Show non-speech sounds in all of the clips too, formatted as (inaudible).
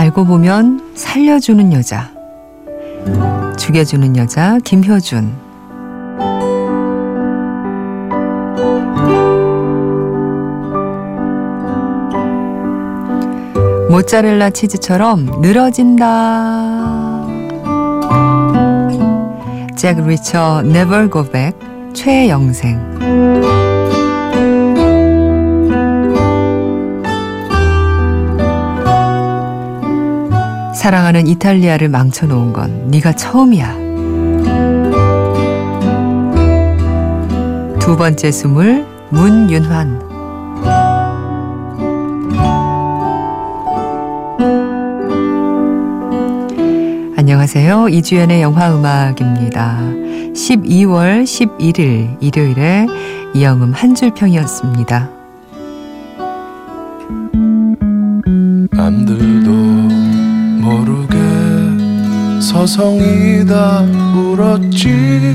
알고 보면 살려주는 여자. 죽여주는 여자 김효준. 모짜렐라 치즈처럼 늘어진다. 잭 리처 Never Go Back 최영생. 사랑하는 이탈리아를 망쳐놓은 건 네가 처음이야. 두 번째 스물 문윤환 안녕하세요. 이주연의 영화 음악입니다. 12월 11일 일요일에 이영음 한 줄평이었습니다. 서성이다 울었지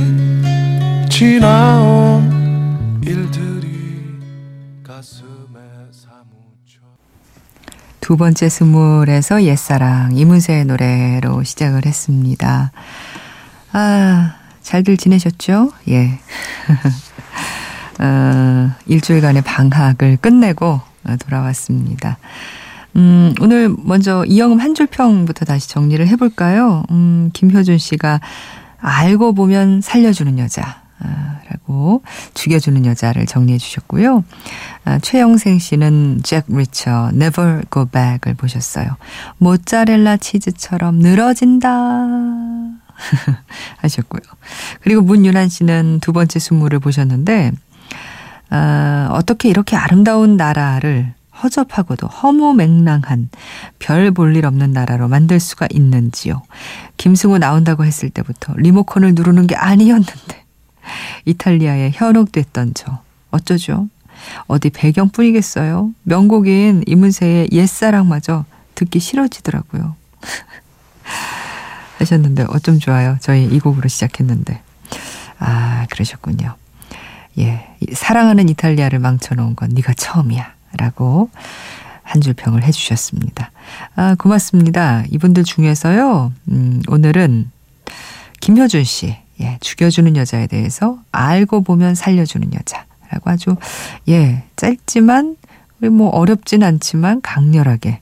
지나온 일들이 가슴에 사무쳐 두 번째 스물에서 옛사랑 이문세의 노래로 시작을 했습니다. 아, 잘들 지내셨죠? 예. (laughs) 어, 일주일간의 방학을 끝내고 돌아왔습니다. 음, 오늘 먼저 이영음 한 줄 평부터 다시 정리를 해볼까요? 음, 김효준 씨가 알고 보면 살려주는 여자. 아, 라고 죽여주는 여자를 정리해 주셨고요. 아, 최영생 씨는 잭 리처 Never Go Back을 보셨어요. 모짜렐라 치즈처럼 늘어진다 (laughs) 하셨고요. 그리고 문윤환 씨는 두 번째 순물을 보셨는데 아, 어떻게 이렇게 아름다운 나라를 허접하고도 허무맹랑한 별 볼 일 없는 나라로 만들 수가 있는지요. 김승우 나온다고 했을 때부터 리모컨을 누르는 게 아니었는데 이탈리아에 현혹됐던 저 어쩌죠? 어디 배경뿐이겠어요? 명곡인 이문세의 옛사랑마저 듣기 싫어지더라고요. (laughs) 하셨는데 어쩜 좋아요. 저희 이 곡으로 시작했는데. 아 그러셨군요. 예, 사랑하는 이탈리아를 망쳐놓은 건 네가 처음이야. 라고 한 줄 평을 해주셨습니다. 아, 고맙습니다. 이분들 중에서요, 음, 오늘은 김효준 씨, 예, 죽여주는 여자에 대해서 알고 보면 살려주는 여자라고 아주, 예, 짧지만, 우리 뭐 어렵진 않지만 강렬하게,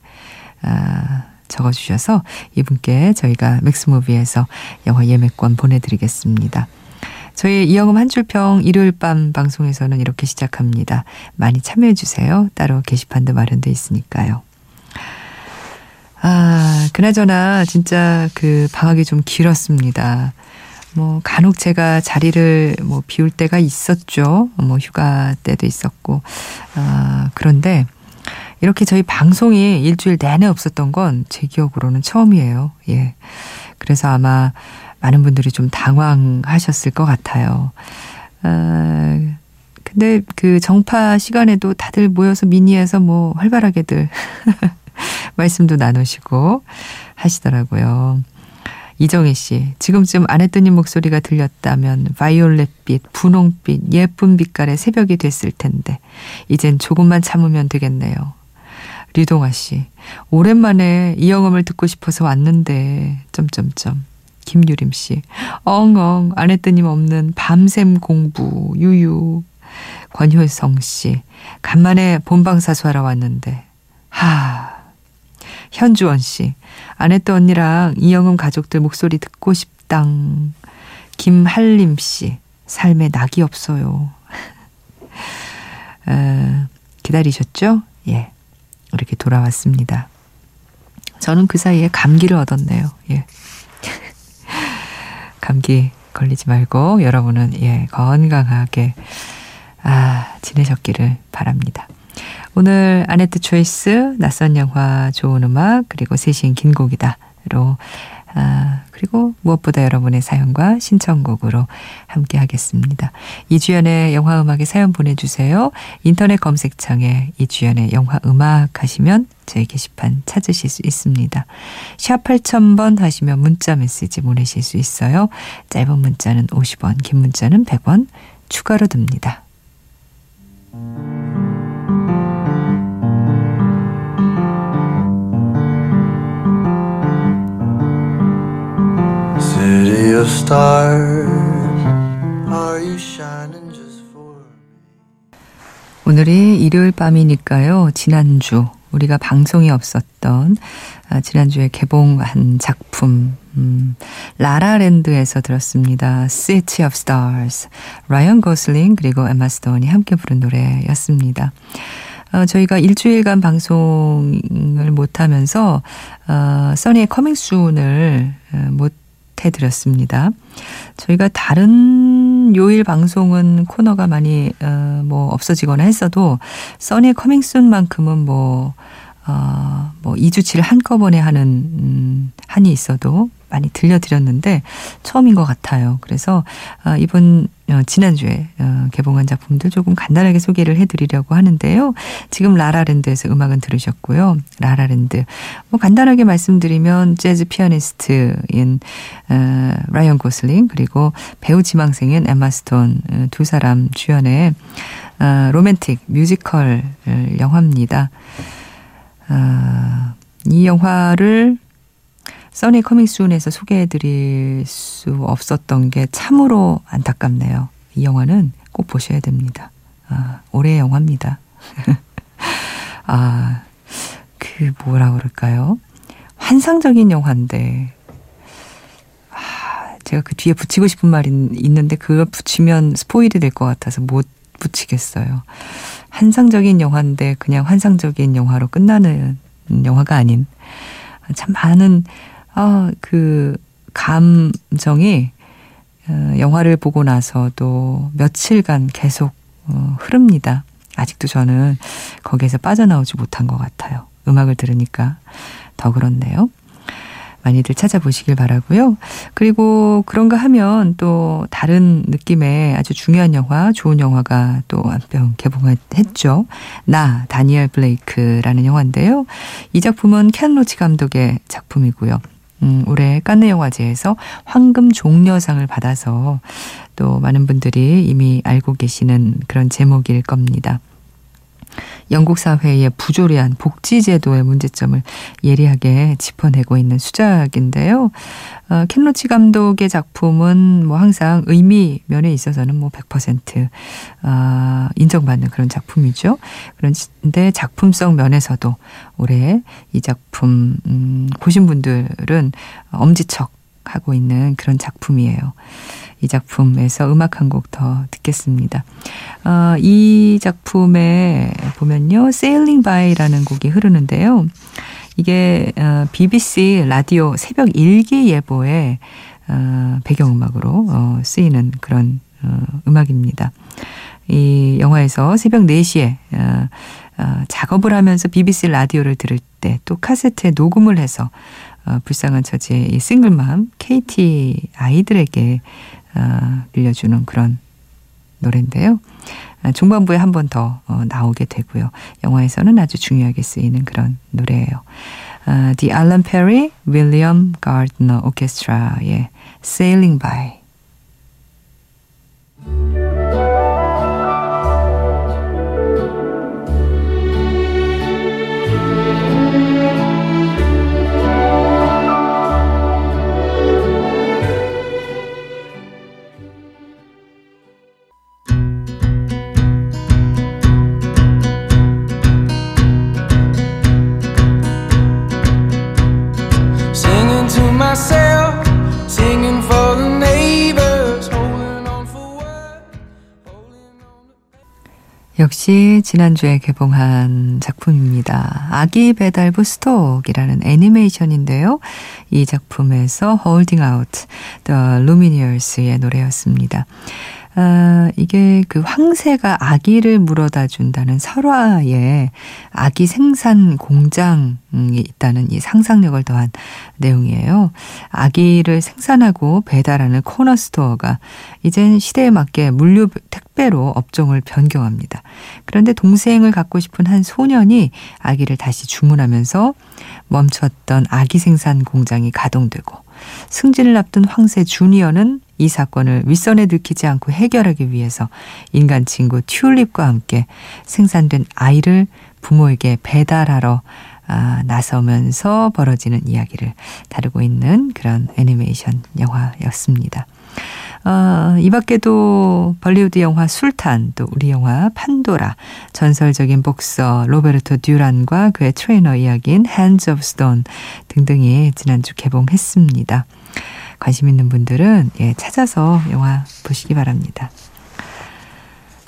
아, 적어주셔서 이분께 저희가 맥스무비에서 영화 예매권 보내드리겠습니다. 저희 이영음 한 줄평 일요일 밤 방송에서는 이렇게 시작합니다. 많이 참여해 주세요. 따로 게시판도 마련돼 있으니까요. 아, 그나저나 진짜 그 방학이 좀 길었습니다. 뭐 간혹 제가 자리를 뭐 비울 때가 있었죠. 뭐 휴가 때도 있었고. 아, 그런데 이렇게 저희 방송이 일주일 내내 없었던 건 제 기억으로는 처음이에요. 예. 그래서 아마 많은 분들이 좀 당황하셨을 것 같아요. 아, 근데 그 정파 시간에도 다들 모여서 미니에서 뭐 활발하게들 (laughs) 말씀도 나누시고 하시더라고요. 이정희 씨, 지금쯤 아내뜨님 목소리가 들렸다면 바이올렛빛, 분홍빛, 예쁜 빛깔의 새벽이 됐을 텐데 이젠 조금만 참으면 되겠네요. 류동아 씨, 오랜만에 이 영음을 듣고 싶어서 왔는데 점점점 김유림 씨. 엉엉 아내뜨님 없는 밤샘 공부 유유. 권효성 씨. 간만에 본방사수하러 왔는데. 하. 현주원 씨. 아내뜨 언니랑 이영음 가족들 목소리 듣고 싶당. 김할림 씨. 삶에 낙이 없어요. (laughs) 어, 기다리셨죠? 예. 이렇게 돌아왔습니다. 저는 그 사이에 감기를 얻었네요. 예. 감기 걸리지 말고 여러분은 예, 건강하게 아, 지내셨기를 바랍니다. 오늘 아네트 초이스 낯선 영화 좋은 음악 그리고 세신 긴 곡이다로 아, 그리고 무엇보다 여러분의 사연과 신청곡으로 함께 하겠습니다. 이주연의 영화 음악에 사연 보내주세요. 인터넷 검색창에 이주연의 영화 음악 하시면 제 게시판 찾으실 수 있습니다. 샵 8000번 하시면 문자 메시지 보내실 수 있어요. 짧은 문자는 50원, 긴 문자는 100원 추가로 듭니다. 오늘이 일요일 밤이니까요. 지난주 우리가 방송이 없었던 아, 지난주에 개봉한 작품 음, 라라랜드에서 들었습니다. City of Stars. 라이언 고슬링 그리고 에마 스톤이 함께 부른 노래였습니다. 어, 저희가 일주일간 방송을 못하면서 어, 써니의 coming soon을 어, 못 해드렸습니다. 저희가 다른 요일 방송은 코너가 많이 어, 뭐 없어지거나 했어도 써니의 coming soon만큼은 뭐 어, 뭐 2주치를 한꺼번에 하는 음, 한이 있어도 많이 들려드렸는데 처음인 것 같아요. 그래서 어, 이번 어, 지난주에 어, 개봉한 작품들 조금 간단하게 소개를 해드리려고 하는데요. 지금 라라랜드에서 음악은 들으셨고요. 라라랜드 뭐 간단하게 말씀드리면 재즈 피아니스트인 어, 라이언 고슬링 그리고 배우 지망생인 에마 스톤 어, 두 사람 주연의 어, 로맨틱 뮤지컬 영화입니다. 어, 이 영화를 써니 커밍순에서 소개해드릴 수 없었던 게 참으로 안타깝네요. 이 영화는 꼭 보셔야 됩니다. 아, 올해의 영화입니다. (laughs) 아, 그 뭐라 그럴까요? 환상적인 영화인데, 아, 제가 그 뒤에 붙이고 싶은 말이 있는데 그걸 붙이면 스포일이 될 것 같아서 못 붙이겠어요. 환상적인 영화인데 그냥 환상적인 영화로 끝나는 영화가 아닌 참 많은 아, 그 감정이 어, 영화를 보고 나서도 며칠간 계속 어, 흐릅니다. 아직도 저는 거기에서 빠져나오지 못한 것 같아요. 음악을 들으니까 더 그렇네요. 많이들 찾아보시길 바라고요. 그리고 그런가 하면 또 다른 느낌의 아주 중요한 영화, 좋은 영화가 또 한 편 개봉했죠. 나 다니엘 블레이크라는 영화인데요. 이 작품은 켄 로치 감독의 작품이고요. 음, 올해 깐느 영화제에서 황금 종려상을 받아서 또 많은 분들이 이미 알고 계시는 그런 제목일 겁니다. 영국 사회의 부조리한 복지제도의 문제점을 예리하게 짚어내고 있는 수작인데요. 어, 켄 로치 감독의 작품은 뭐 항상 의미 면에 있어서는 뭐 100% 어, 인정받는 그런 작품이죠. 그런데 작품성 면에서도 올해 이 작품 음, 보신 분들은 엄지척 하고 있는 그런 작품이에요. 이 작품에서 음악 한 곡 더 듣겠습니다. 어, 이 작품에 보면요. Sailing By라는 곡이 흐르는데요. 이게 어, BBC 라디오 새벽 일기 예보에 어, 배경음악으로 어, 쓰이는 그런 어, 음악입니다. 이 영화에서 새벽 4시에 어, 어, 작업을 하면서 BBC 라디오를 들을 때 또 카세트에 녹음을 해서 어, 불쌍한 처지의 이 싱글맘 KT 아이들에게 어, 들려주는 그런 노래인데요. 아, 중반부에 한 번 더 어, 나오게 되고요. 영화에서는 아주 중요하게 쓰이는 그런 노래예요. 아, The Alan Perry William Gardner Orchestra의 Sailing By 역시 지난주에 개봉한 작품입니다. 아기 배달부 스톡이라는 애니메이션인데요. 이 작품에서 Holding Out The Lumineers의 노래였습니다. 아, 이게 그 황새가 아기를 물어다 준다는 설화에 아기 생산 공장이 있다는 이 상상력을 더한 내용이에요. 아기를 생산하고 배달하는 코너 스토어가 이젠 시대에 맞게 물류 택배로 업종을 변경합니다. 그런데 동생을 갖고 싶은 한 소년이 아기를 다시 주문하면서 멈췄던 아기 생산 공장이 가동되고 승진을 앞둔 황새 주니어는 이 사건을 윗선에 들키지 않고 해결하기 위해서 인간 친구 튤립과 함께 생산된 아이를 부모에게 배달하러 아, 나서면서 벌어지는 이야기를 다루고 있는 그런 애니메이션 영화였습니다. 어, 이 밖에도 발리우드 영화 술탄, 또 우리 영화 판도라, 전설적인 복서 로베르토 듀란과 그의 트레이너 이야기인 Hands of Stone 등등이 지난주 개봉했습니다. 관심 있는 분들은 예, 찾아서 영화 보시기 바랍니다.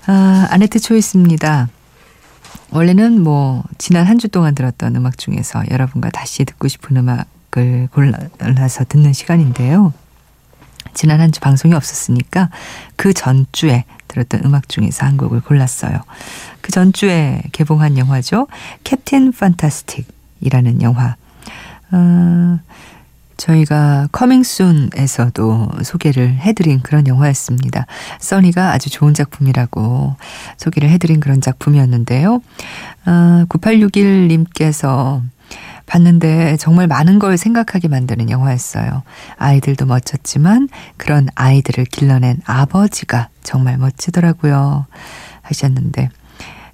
아, 아네트 Choice입니다. 원래는 뭐 지난 한 주 동안 들었던 음악 중에서 여러분과 다시 듣고 싶은 음악을 골라서 듣는 시간인데요. 지난 한 주 방송이 없었으니까 그 전주에 들었던 음악 중에서 한 곡을 골랐어요. 그 전주에 개봉한 영화죠. 캡틴 판타스틱이라는 영화. 어, 저희가 커밍순에서도 소개를 해드린 그런 영화였습니다. 써니가 아주 좋은 작품이라고 소개를 해드린 그런 작품이었는데요. 어, 9861님께서 봤는데 정말 많은 걸 생각하게 만드는 영화였어요. 아이들도 멋졌지만 그런 아이들을 길러낸 아버지가 정말 멋지더라고요. 하셨는데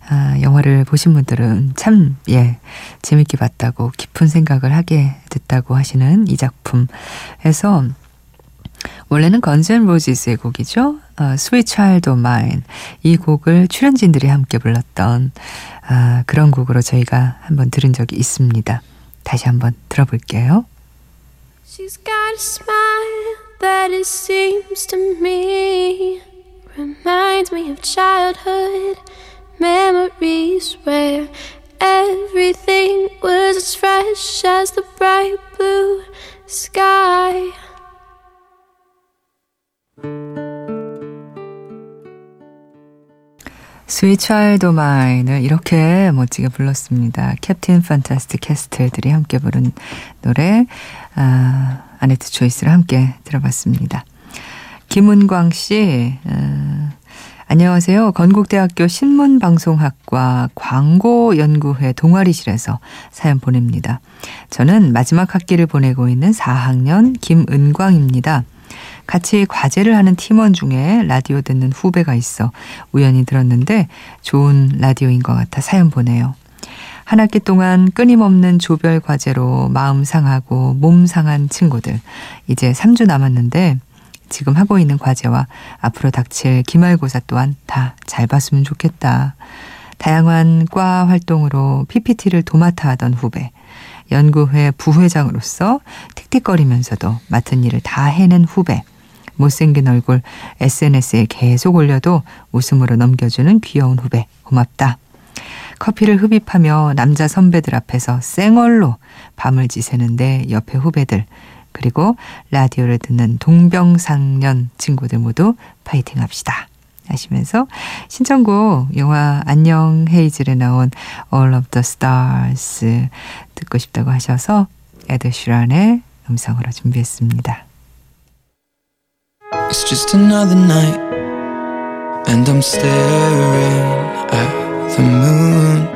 아, 영화를 보신 분들은 참, 예, 재밌게 봤다고 깊은 생각을 하게 됐다고 하시는 이 작품에서 원래는 건전 로지스의 곡이죠. 어, Sweet Child of Mine. 이 곡을 출연진들이 함께 불렀던 아, 그런 곡으로 저희가 한번 들은 적이 있습니다. 다시 한번 들어볼게요. She's got a smile that it seems to me reminds me of childhood memories where everything was as fresh as the bright blue sky. 스윗 차일드 마인을 이렇게 멋지게 불렀습니다. 캡틴 판타스틱 캐스트들이 함께 부른 노래 아, 아네트 초이스를 함께 들어봤습니다. 김은광 씨 아, 안녕하세요. 건국대학교 신문방송학과 광고연구회 동아리실에서 사연 보냅니다. 저는 마지막 학기를 보내고 있는 4학년 김은광입니다. 같이 과제를 하는 팀원 중에 라디오 듣는 후배가 있어 우연히 들었는데 좋은 라디오인 것 같아 사연 보내요. 한 학기 동안 끊임없는 조별 과제로 마음 상하고 몸 상한 친구들. 이제 3주 남았는데 지금 하고 있는 과제와 앞으로 닥칠 기말고사 또한 다 잘 봤으면 좋겠다. 다양한 과 활동으로 PPT를 도맡아 하던 후배. 연구회 부회장으로서 틱틱거리면서도 맡은 일을 다 해낸 후배. 못생긴 얼굴 SNS에 계속 올려도 웃음으로 넘겨주는 귀여운 후배. 고맙다. 커피를 흡입하며 남자 선배들 앞에서 쌩얼로 밤을 지새는데 옆에 후배들 그리고 라디오를 듣는 동병상련 친구들 모두 파이팅 합시다. 하시면서 신청곡 영화 안녕 헤이즐에 나온 All of the Stars 듣고 싶다고 하셔서 에드 슈란의 음성으로 준비했습니다. It's just another night, and I'm staring at the moon.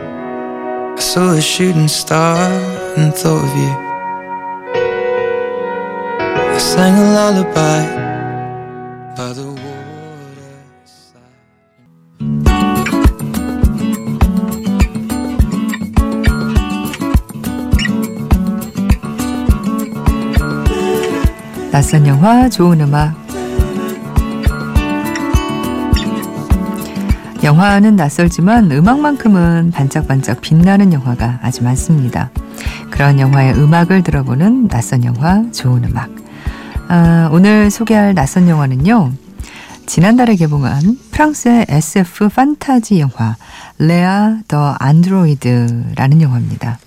I saw a shooting star and thought of you. I sang a lullaby by the waterside. 낯선 영화 좋은 음악 영화는 낯설지만 음악만큼은 반짝반짝 빛나는 영화가 아주 많습니다. 그런 영화의 음악을 들어보는 낯선 영화 좋은 음악. 아, 오늘 소개할 낯선 영화는요. 지난달에 개봉한 프랑스의 SF 판타지 영화 레아 더 안드로이드라는 영화입니다.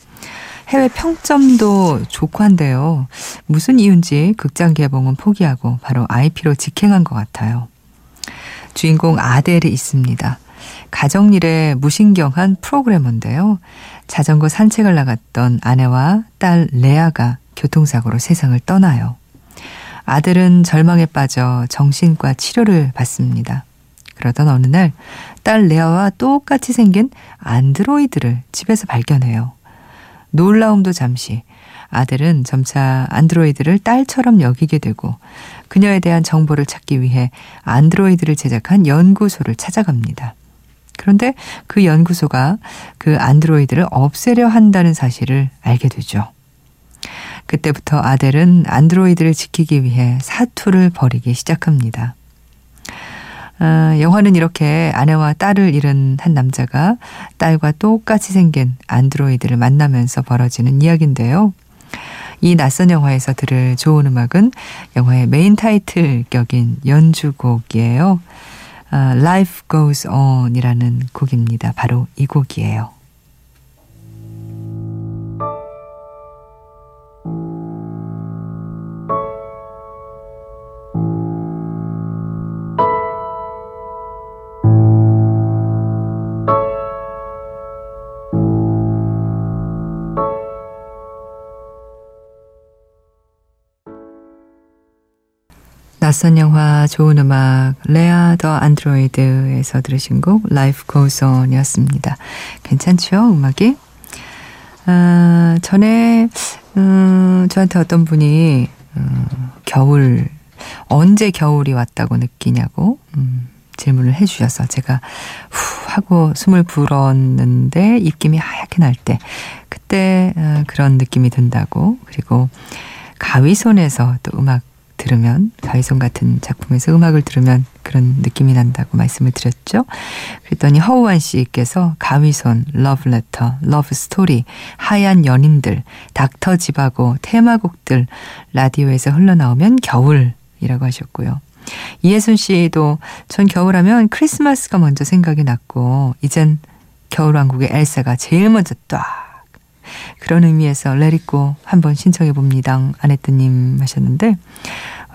해외 평점도 좋고 한데요. 무슨 이유인지 극장 개봉은 포기하고 바로 IP로 직행한 것 같아요. 주인공 아델이 있습니다. 가정일에 무신경한 프로그래머인데요. 자전거 산책을 나갔던 아내와 딸 레아가 교통사고로 세상을 떠나요. 아들은 절망에 빠져 정신과 치료를 받습니다. 그러던 어느 날 딸 레아와 똑같이 생긴 안드로이드를 집에서 발견해요. 놀라움도 잠시 아들은 점차 안드로이드를 딸처럼 여기게 되고 그녀에 대한 정보를 찾기 위해 안드로이드를 제작한 연구소를 찾아갑니다. 그런데 그 연구소가 그 안드로이드를 없애려 한다는 사실을 알게 되죠. 그때부터 아델은 안드로이드를 지키기 위해 사투를 벌이기 시작합니다. 어, 영화는 이렇게 아내와 딸을 잃은 한 남자가 딸과 똑같이 생긴 안드로이드를 만나면서 벌어지는 이야기인데요. 이 낯선 영화에서 들을 좋은 음악은 영화의 메인 타이틀 격인 연주곡이에요. 아, Life Goes On이라는 곡입니다. 바로 이 곡이에요. 낯선 영화 좋은 음악 레아 더 안드로이드에서 들으신 곡 Goes On이었습니다. 괜찮죠 음악이? 아, 전에 음, 저한테 어떤 분이 음, 겨울 언제 겨울이 왔다고 느끼냐고 음, 질문을 해주셔서 제가 후 하고 숨을 불었는데 입김이 하얗게 날 때 그때 어, 그런 느낌이 든다고 그리고 가위손에서 또 음악 들으면 가위손 같은 작품에서 음악을 들으면 그런 느낌이 난다고 말씀을 드렸죠. 그랬더니 허우한 씨께서 가위손, 러브레터, 러브스토리, 하얀 연인들, 닥터 집하고 테마곡들 라디오에서 흘러나오면 겨울이라고 하셨고요. 이혜순 씨도 전 겨울하면 크리스마스가 먼저 생각이 났고 이젠 겨울왕국의 엘사가 제일 먼저 딱 그런 의미에서 레리고 한번 신청해 봅니다. 아네뜨님 하셨는데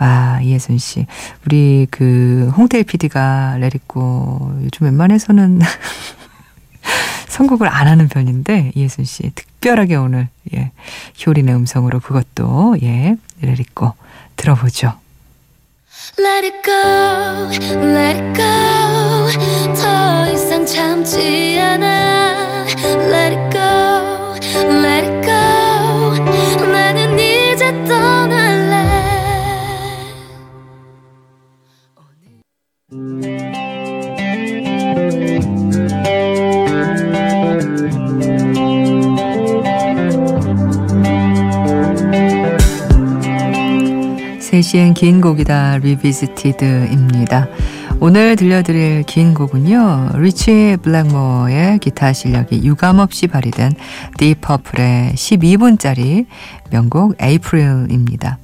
와 이혜순 씨 우리 그 홍태일 PD가 레리고 요즘 웬만해서는 (laughs) 선곡을 안 하는 편인데 이혜순 씨 특별하게 오늘 예 효린의 음성으로 그것도 예 레리고 들어보죠. Let it go, let it go. 더 이상 참지 않아. Let it go, 세시엔 긴 곡이다 Revisited입니다. 오늘 들려드릴 긴 곡은요. 리치 블랙모어의 기타 실력이 유감없이 발휘된 딥 퍼플의 12분짜리 명곡 April입니다.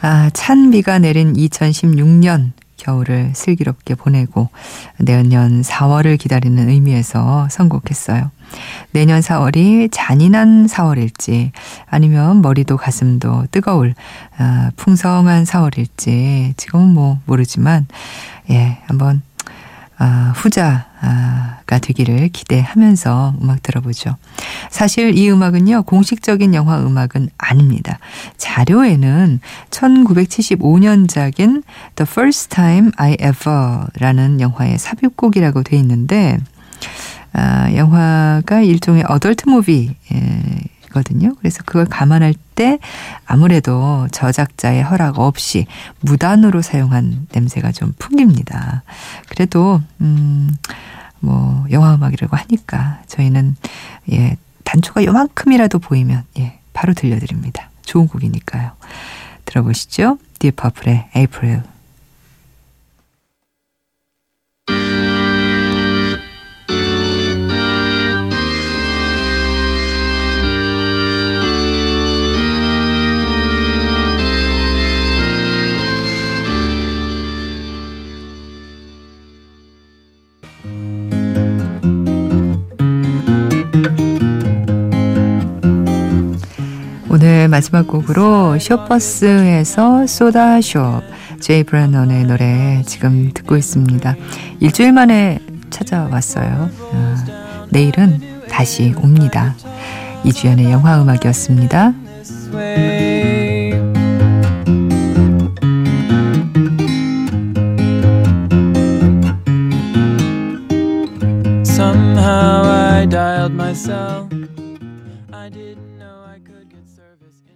아, 찬 비가 내린 2016년 겨울을 슬기롭게 보내고 내년 4월을 기다리는 의미에서 선곡했어요. 내년 4월이 잔인한 4월일지 아니면 머리도 가슴도 뜨거울 어, 풍성한 4월일지 지금은 뭐 모르지만 예 한번 어, 후자가 되기를 기대하면서 음악 들어보죠. 사실 이 음악은요, 공식적인 영화 음악은 아닙니다. 자료에는 1975년작인 The First Time I Ever 라는 영화의 삽입곡이라고 돼 있는데, 아, 영화가 일종의 어덜트 무비 거든요. 그래서 그걸 감안할 때 아무래도 저작자의 허락 없이 무단으로 사용한 냄새가 좀 풍깁니다. 그래도 음, 뭐 영화 음악이라고 하니까 저희는 예 단초가 요만큼이라도 보이면 예 바로 들려드립니다. 좋은 곡이니까요. 들어보시죠. 디퍼플의 에 오늘 마지막 곡으로 쇼버스에서 소다숍 제이 브라넌의 노래 지금 듣고 있습니다. 일주일 만에 찾아왔어요. 아, 내일은 다시 옵니다. 이주연의 영화 음악이었습니다.